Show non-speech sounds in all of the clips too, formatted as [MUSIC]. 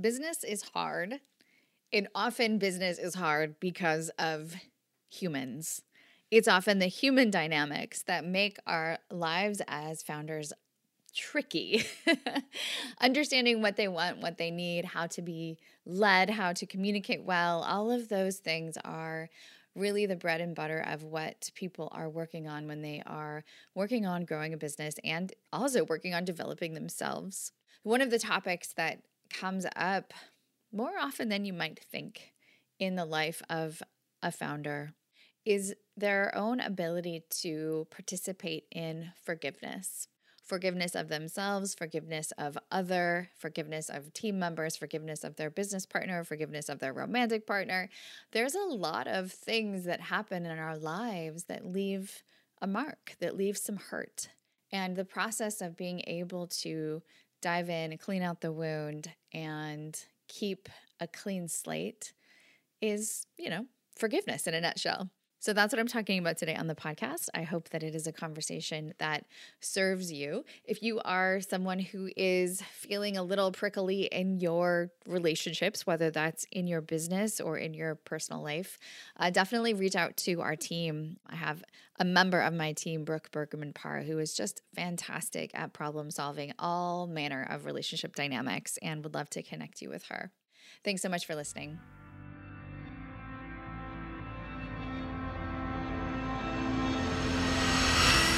business is hard. And often business is hard because of humans. It's often the human dynamics that make our lives as founders tricky. [LAUGHS] Understanding what they want, what they need, how to be led, how to communicate well, all of those things are really the bread and butter of what people are working on when they are working on growing a business and also working on developing themselves. One of the topics that comes up more often than you might think in the life of a founder is their own ability to participate in forgiveness forgiveness of themselves, forgiveness of other, forgiveness of team members, forgiveness of their business partner, forgiveness of their romantic partner. There's a lot of things that happen in our lives that leave a mark, that leave some hurt. And the process of being able to dive in, and clean out the wound, and keep a clean slate is, you know, forgiveness in a nutshell. So that's what I'm talking about today on the podcast. I hope that it is a conversation that serves you. If you are someone who is feeling a little prickly in your relationships, whether that's in your business or in your personal life, uh, definitely reach out to our team. I have a member of my team, Brooke Bergman Parr, who is just fantastic at problem solving all manner of relationship dynamics and would love to connect you with her. Thanks so much for listening.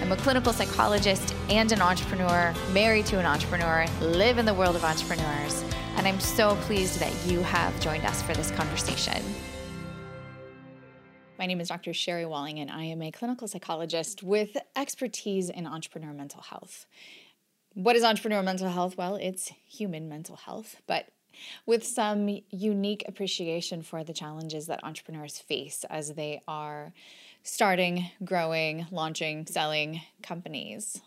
I'm a clinical psychologist and an entrepreneur, married to an entrepreneur, live in the world of entrepreneurs, and I'm so pleased that you have joined us for this conversation. My name is Dr. Sherry Walling, and I am a clinical psychologist with expertise in entrepreneur mental health. What is entrepreneur mental health? Well, it's human mental health, but with some unique appreciation for the challenges that entrepreneurs face as they are starting, growing, launching, selling companies.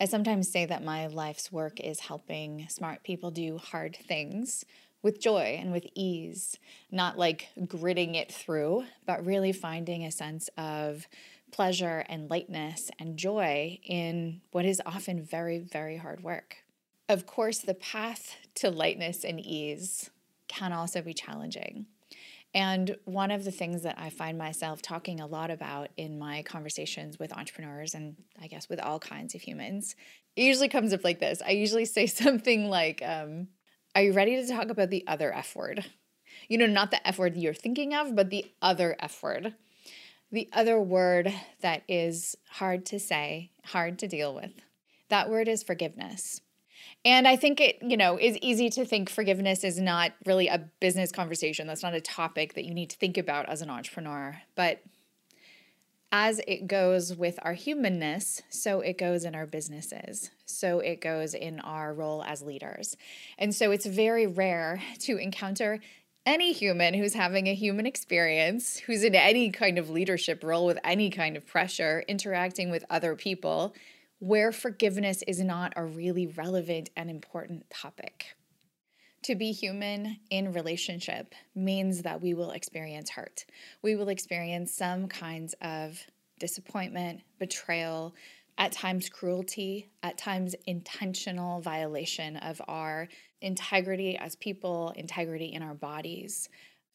I sometimes say that my life's work is helping smart people do hard things with joy and with ease, not like gritting it through, but really finding a sense of pleasure and lightness and joy in what is often very, very hard work. Of course, the path to lightness and ease can also be challenging. And one of the things that I find myself talking a lot about in my conversations with entrepreneurs and I guess with all kinds of humans, it usually comes up like this. I usually say [LAUGHS] something like, um, Are you ready to talk about the other F word? You know, not the F word you're thinking of, but the other F word. The other word that is hard to say, hard to deal with. That word is forgiveness. And I think it, you know, is easy to think forgiveness is not really a business conversation. That's not a topic that you need to think about as an entrepreneur. But as it goes with our humanness, so it goes in our businesses. So it goes in our role as leaders. And so it's very rare to encounter any human who's having a human experience, who's in any kind of leadership role with any kind of pressure, interacting with other people where forgiveness is not a really relevant and important topic. To be human in relationship means that we will experience hurt. We will experience some kinds of disappointment, betrayal, at times cruelty, at times intentional violation of our integrity as people, integrity in our bodies.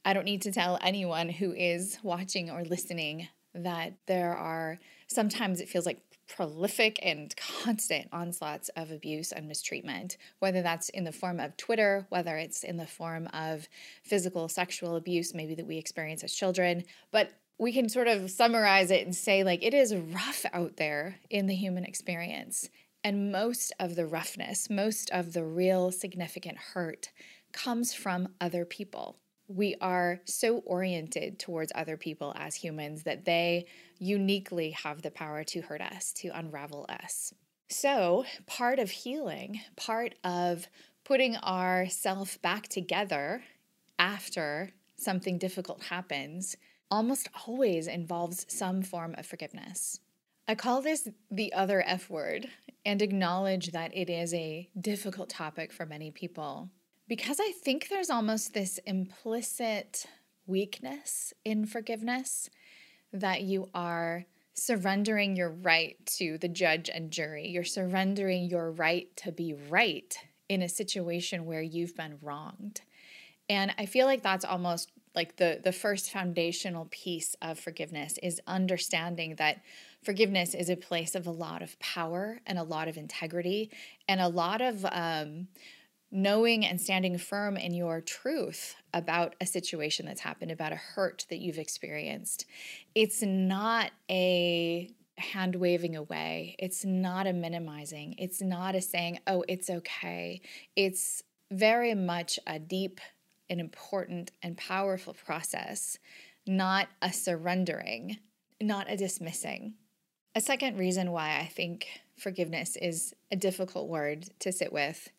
I don't need to tell anyone who is watching or listening that there are sometimes it feels like prolific and constant onslaughts of abuse and mistreatment, whether that's in the form of Twitter, whether it's in the form of physical, sexual abuse, maybe that we experience as children. But we can sort of summarize it and say, like, it is rough out there in the human experience. And most of the roughness, most of the real significant hurt comes from other people we are so oriented towards other people as humans that they uniquely have the power to hurt us, to unravel us. So, part of healing, part of putting ourself back together after something difficult happens, almost always involves some form of forgiveness. I call this the other F word and acknowledge that it is a difficult topic for many people because I think there's almost this implicit weakness in forgiveness that you are surrendering your right to the judge and jury. You're surrendering your right to be right in a situation where you've been wronged. And I feel like that's almost like the the first foundational piece of forgiveness is understanding that forgiveness is a place of a lot of power and a lot of integrity and a lot of um, knowing and standing firm in your truth about a situation that's happened, about a hurt that you've experienced. It's not a hand waving away. It's not a minimizing. It's not a saying, oh, it's okay. It's very much a deep and important and powerful process, not a surrendering, not a dismissing. A second reason why I think forgiveness is a difficult word to sit with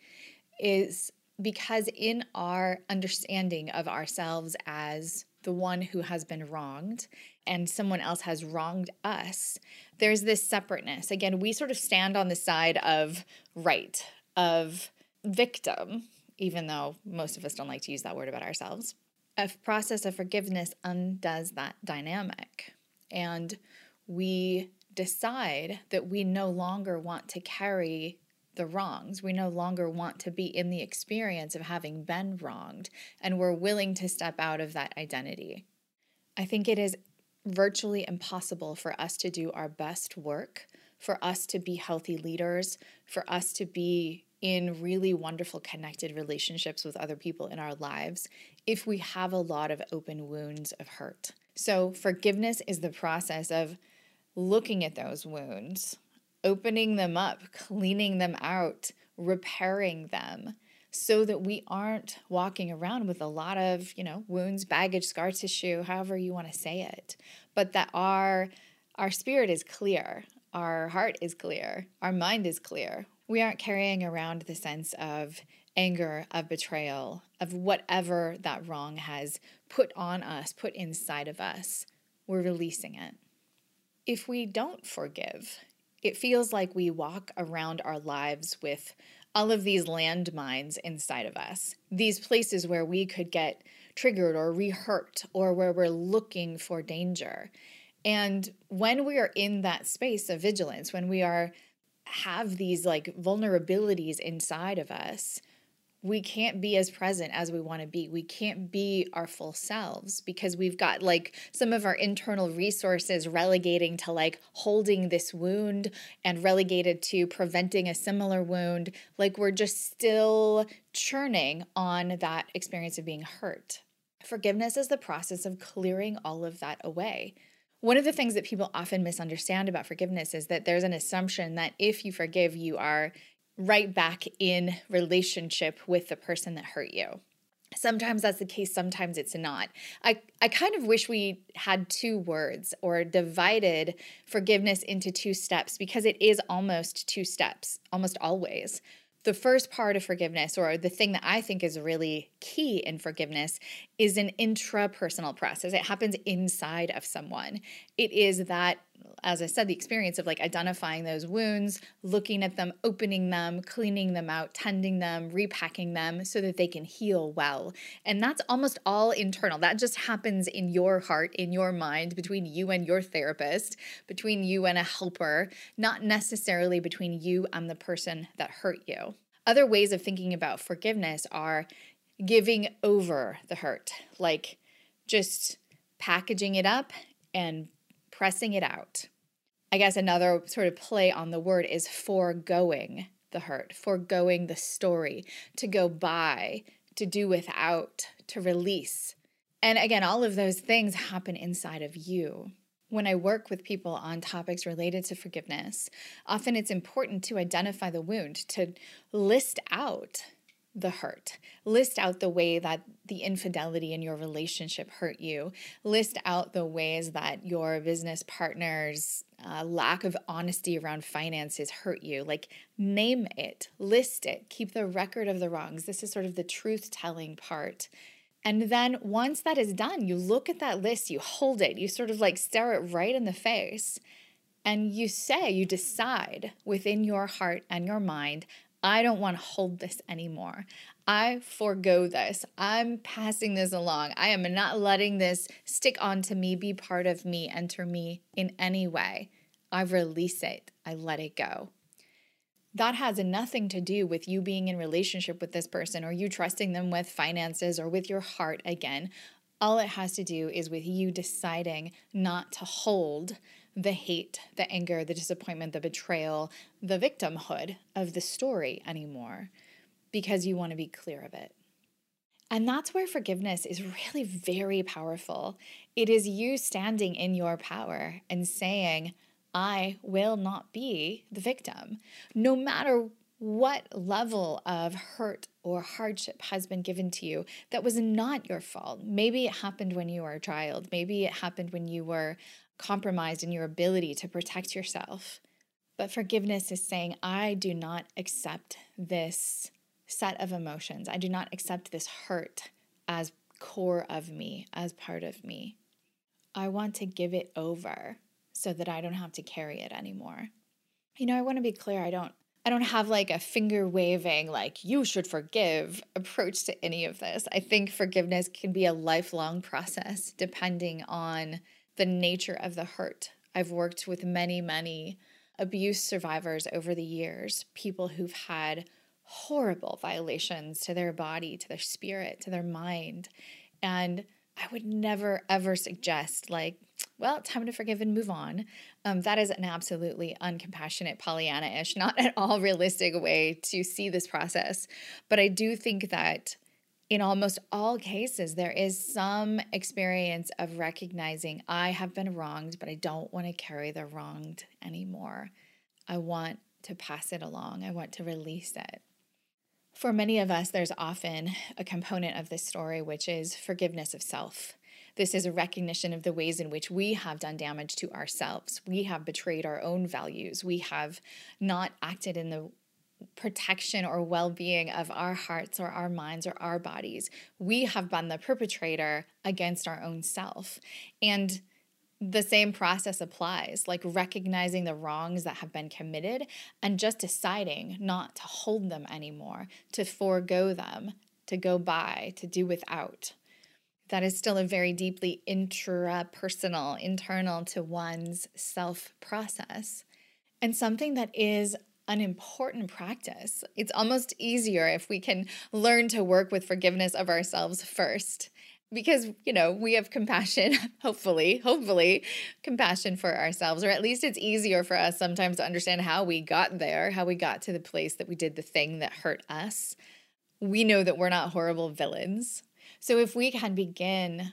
is because in our understanding of ourselves as the one who has been wronged and someone else has wronged us, there's this separateness. Again, we sort of stand on the side of right, of victim, even though most of us don't like to use that word about ourselves. A process of forgiveness undoes that dynamic. And we decide that we no longer want to carry the wrongs. We no longer want to be in the experience of having been wronged, and we're willing to step out of that identity. I think it is virtually impossible for us to do our best work, for us to be healthy leaders, for us to be in really wonderful connected relationships with other people in our lives if we have a lot of open wounds of hurt. So, forgiveness is the process of looking at those wounds, opening them up, cleaning them out, repairing them so that we aren't walking around with a lot of, you know, wounds, baggage, scar tissue, however you want to say it, but that our our spirit is clear, our heart is clear, our mind is clear. We aren't carrying around the sense of anger, of betrayal, of whatever that wrong has put on us, put inside of us. We're releasing it. If we don't forgive, it feels like we walk around our lives with all of these landmines inside of us, these places where we could get triggered or rehurt or where we're looking for danger. And when we are in that space of vigilance, when we are have these like vulnerabilities inside of us, we can't be as present as we want to be. We can't be our full selves because we've got like some of our internal resources relegating to like holding this wound and relegated to preventing a similar wound. Like we're just still churning on that experience of being hurt. Forgiveness is the process of clearing all of that away. One of the things that people often misunderstand about forgiveness is that there's an assumption that if you forgive, you are right back in relationship with the person that hurt you. Sometimes that's the case, sometimes it's not. I, I kind of wish we had two words or divided forgiveness into two steps because it is almost two steps, almost always the first part of forgiveness, or the thing that I think is really key in forgiveness, is an intrapersonal process. It happens inside of someone. It is that, as I said, the experience of like identifying those wounds, looking at them, opening them, cleaning them out, tending them, repacking them so that they can heal well. And that's almost all internal. That just happens in your heart, in your mind, between you and your therapist, between you and a helper, not necessarily between you and the person that hurt you. Other ways of thinking about forgiveness are giving over the hurt, like just packaging it up and pressing it out. I guess another sort of play on the word is foregoing the hurt, foregoing the story, to go by, to do without, to release. And again, all of those things happen inside of you. When I work with people on topics related to forgiveness, often it's important to identify the wound, to list out the hurt. List out the way that the infidelity in your relationship hurt you. List out the ways that your business partner's uh, lack of honesty around finances hurt you. Like, name it, list it, keep the record of the wrongs. This is sort of the truth telling part And then once that is done, you look at that list, you hold it, you sort of like stare it right in the face, and you say, you decide within your heart and your mind, I don't want to hold this anymore. I forego this. I'm passing this along. I am not letting this stick onto me, be part of me, enter me in any way. I release it. I let it go. That has nothing to do with you being in relationship with this person or you trusting them with finances or with your heart again. All it has to do is with you deciding not to hold the hate, the anger, the disappointment, the betrayal, the victimhood of the story anymore because you want to be clear of it. And that's where forgiveness is really very powerful. It is you standing in your power and saying, I will not be the victim. No matter what level of hurt or hardship has been given to you that was not your fault. Maybe it happened when you were a child. Maybe it happened when you were compromised in your ability to protect yourself. But forgiveness is saying, I do not accept this set of emotions. I do not accept this hurt as core of me, as part of me. I want to give it over so that I don't have to carry it anymore. You know, I want to be clear, I don't I don't have like a finger waving like you should forgive approach to any of this. I think forgiveness can be a lifelong process depending on the nature of the hurt. I've worked with many, many abuse survivors over the years, people who've had horrible violations to their body, to their spirit, to their mind. And I would never ever suggest, like, well, time to forgive and move on. Um, that is an absolutely uncompassionate, Pollyanna ish, not at all realistic way to see this process. But I do think that in almost all cases, there is some experience of recognizing I have been wronged, but I don't want to carry the wronged anymore. I want to pass it along, I want to release it. For many of us, there's often a component of this story, which is forgiveness of self. This is a recognition of the ways in which we have done damage to ourselves. We have betrayed our own values. We have not acted in the protection or well being of our hearts or our minds or our bodies. We have been the perpetrator against our own self. And the same process applies, like recognizing the wrongs that have been committed and just deciding not to hold them anymore, to forego them, to go by, to do without. That is still a very deeply intrapersonal, internal to one's self process, and something that is an important practice. It's almost easier if we can learn to work with forgiveness of ourselves first because you know we have compassion [LAUGHS] hopefully hopefully compassion for ourselves or at least it's easier for us sometimes to understand how we got there how we got to the place that we did the thing that hurt us we know that we're not horrible villains so if we can begin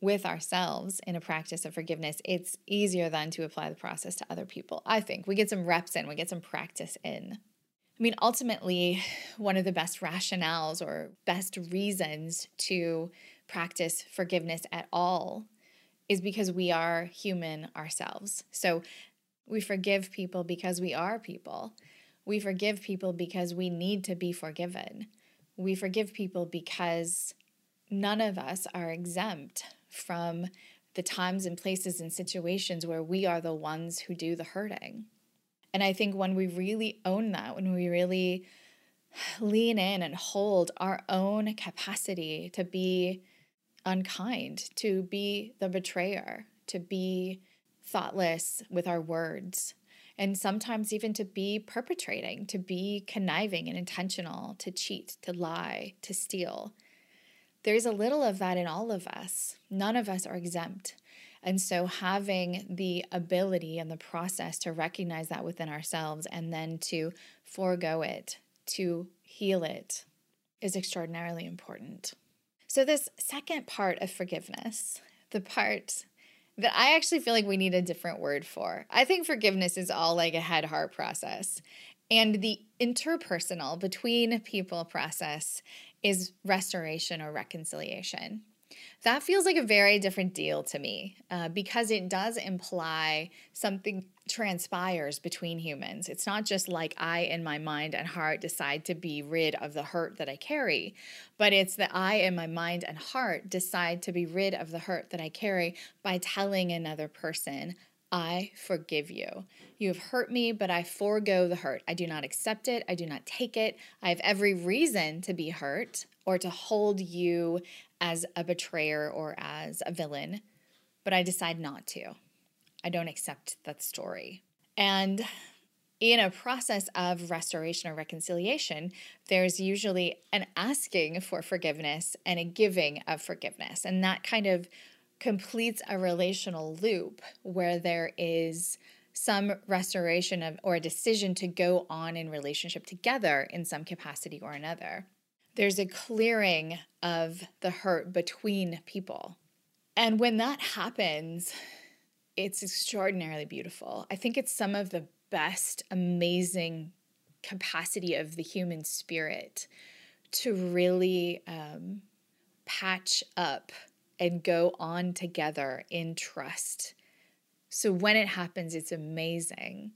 with ourselves in a practice of forgiveness it's easier then to apply the process to other people i think we get some reps in we get some practice in I mean, ultimately, one of the best rationales or best reasons to practice forgiveness at all is because we are human ourselves. So we forgive people because we are people. We forgive people because we need to be forgiven. We forgive people because none of us are exempt from the times and places and situations where we are the ones who do the hurting. And I think when we really own that, when we really lean in and hold our own capacity to be unkind, to be the betrayer, to be thoughtless with our words, and sometimes even to be perpetrating, to be conniving and intentional, to cheat, to lie, to steal. There's a little of that in all of us. None of us are exempt. And so, having the ability and the process to recognize that within ourselves and then to forego it, to heal it, is extraordinarily important. So, this second part of forgiveness, the part that I actually feel like we need a different word for, I think forgiveness is all like a head heart process. And the interpersonal between people process is restoration or reconciliation. That feels like a very different deal to me uh, because it does imply something transpires between humans. It's not just like I, in my mind and heart, decide to be rid of the hurt that I carry, but it's that I, in my mind and heart, decide to be rid of the hurt that I carry by telling another person, I forgive you. You have hurt me, but I forego the hurt. I do not accept it. I do not take it. I have every reason to be hurt or to hold you as a betrayer or as a villain, but I decide not to. I don't accept that story. And in a process of restoration or reconciliation, there's usually an asking for forgiveness and a giving of forgiveness. And that kind of completes a relational loop where there is some restoration of or a decision to go on in relationship together in some capacity or another. There's a clearing of the hurt between people. And when that happens, it's extraordinarily beautiful. I think it's some of the best, amazing capacity of the human spirit to really um, patch up and go on together in trust. So when it happens, it's amazing.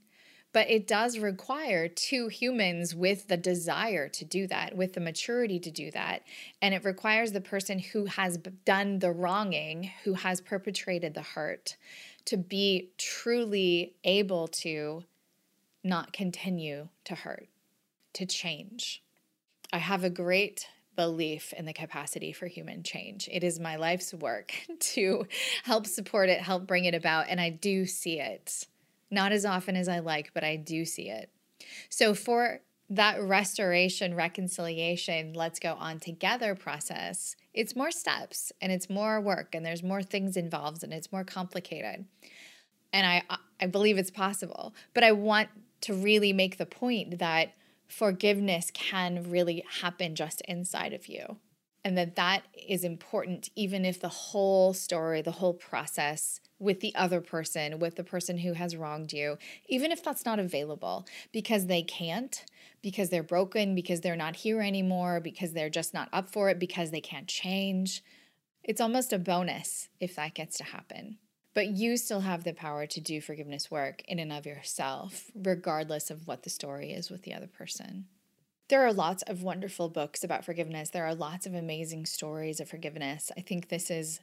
But it does require two humans with the desire to do that, with the maturity to do that. And it requires the person who has done the wronging, who has perpetrated the hurt, to be truly able to not continue to hurt, to change. I have a great belief in the capacity for human change. It is my life's work [LAUGHS] to help support it, help bring it about, and I do see it. Not as often as I like, but I do see it. So, for that restoration, reconciliation, let's go on together process, it's more steps and it's more work and there's more things involved and it's more complicated. And I I believe it's possible, but I want to really make the point that forgiveness can really happen just inside of you. And that that is important even if the whole story, the whole process with the other person, with the person who has wronged you, even if that's not available because they can't, because they're broken, because they're not here anymore, because they're just not up for it, because they can't change. It's almost a bonus if that gets to happen. But you still have the power to do forgiveness work in and of yourself, regardless of what the story is with the other person. There are lots of wonderful books about forgiveness. There are lots of amazing stories of forgiveness. I think this is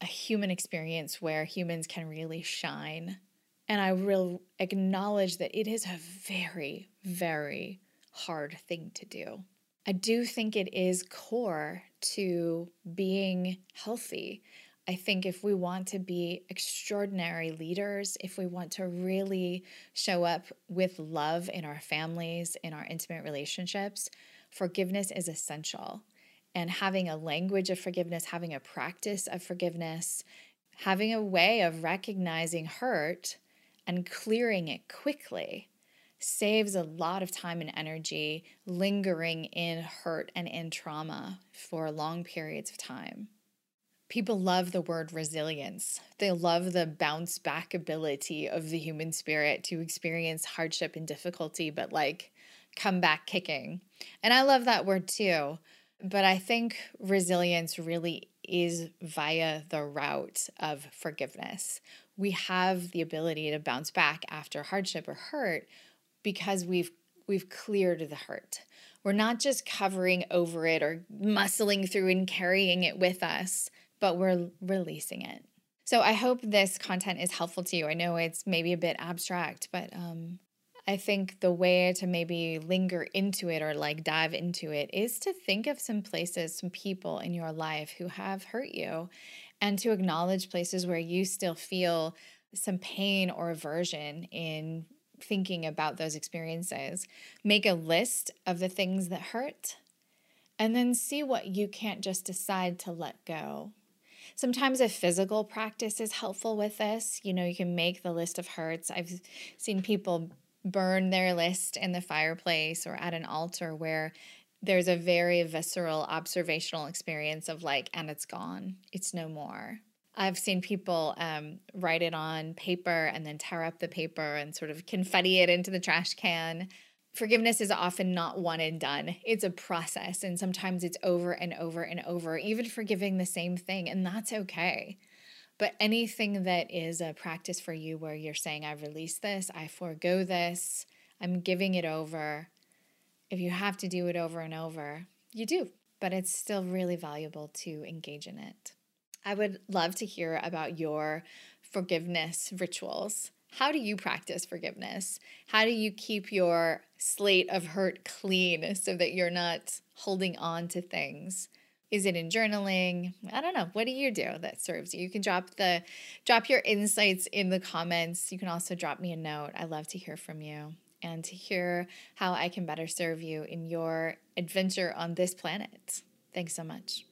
a human experience where humans can really shine. And I will acknowledge that it is a very, very hard thing to do. I do think it is core to being healthy. I think if we want to be extraordinary leaders, if we want to really show up with love in our families, in our intimate relationships, forgiveness is essential. And having a language of forgiveness, having a practice of forgiveness, having a way of recognizing hurt and clearing it quickly saves a lot of time and energy lingering in hurt and in trauma for long periods of time people love the word resilience. They love the bounce back ability of the human spirit to experience hardship and difficulty, but like come back kicking. And I love that word too. But I think resilience really is via the route of forgiveness. We have the ability to bounce back after hardship or hurt because we've we've cleared the hurt. We're not just covering over it or muscling through and carrying it with us but we're releasing it. So I hope this content is helpful to you. I know it's maybe a bit abstract, but um, I think the way to maybe linger into it or like dive into it is to think of some places, some people in your life who have hurt you, and to acknowledge places where you still feel some pain or aversion in thinking about those experiences. Make a list of the things that hurt, and then see what you can't just decide to let go. Sometimes a physical practice is helpful with this. You know, you can make the list of hurts. I've seen people burn their list in the fireplace or at an altar where there's a very visceral observational experience of like, and it's gone, it's no more. I've seen people um, write it on paper and then tear up the paper and sort of confetti it into the trash can. Forgiveness is often not one and done. It's a process, and sometimes it's over and over and over, even forgiving the same thing, and that's okay. But anything that is a practice for you where you're saying, I release this, I forego this, I'm giving it over. If you have to do it over and over, you do, but it's still really valuable to engage in it. I would love to hear about your forgiveness rituals. How do you practice forgiveness? How do you keep your slate of hurt clean so that you're not holding on to things? Is it in journaling? I don't know. What do you do that serves you? You can drop the drop your insights in the comments. You can also drop me a note. I love to hear from you and to hear how I can better serve you in your adventure on this planet. Thanks so much.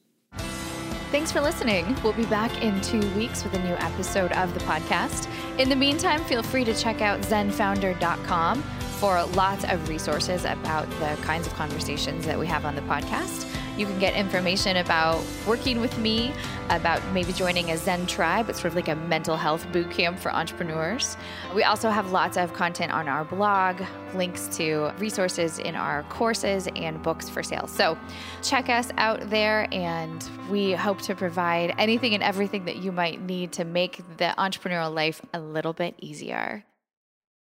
Thanks for listening. We'll be back in two weeks with a new episode of the podcast. In the meantime, feel free to check out zenfounder.com for lots of resources about the kinds of conversations that we have on the podcast. You can get information about working with me, about maybe joining a Zen tribe. It's sort of like a mental health boot camp for entrepreneurs. We also have lots of content on our blog, links to resources in our courses and books for sale. So check us out there, and we hope to provide anything and everything that you might need to make the entrepreneurial life a little bit easier.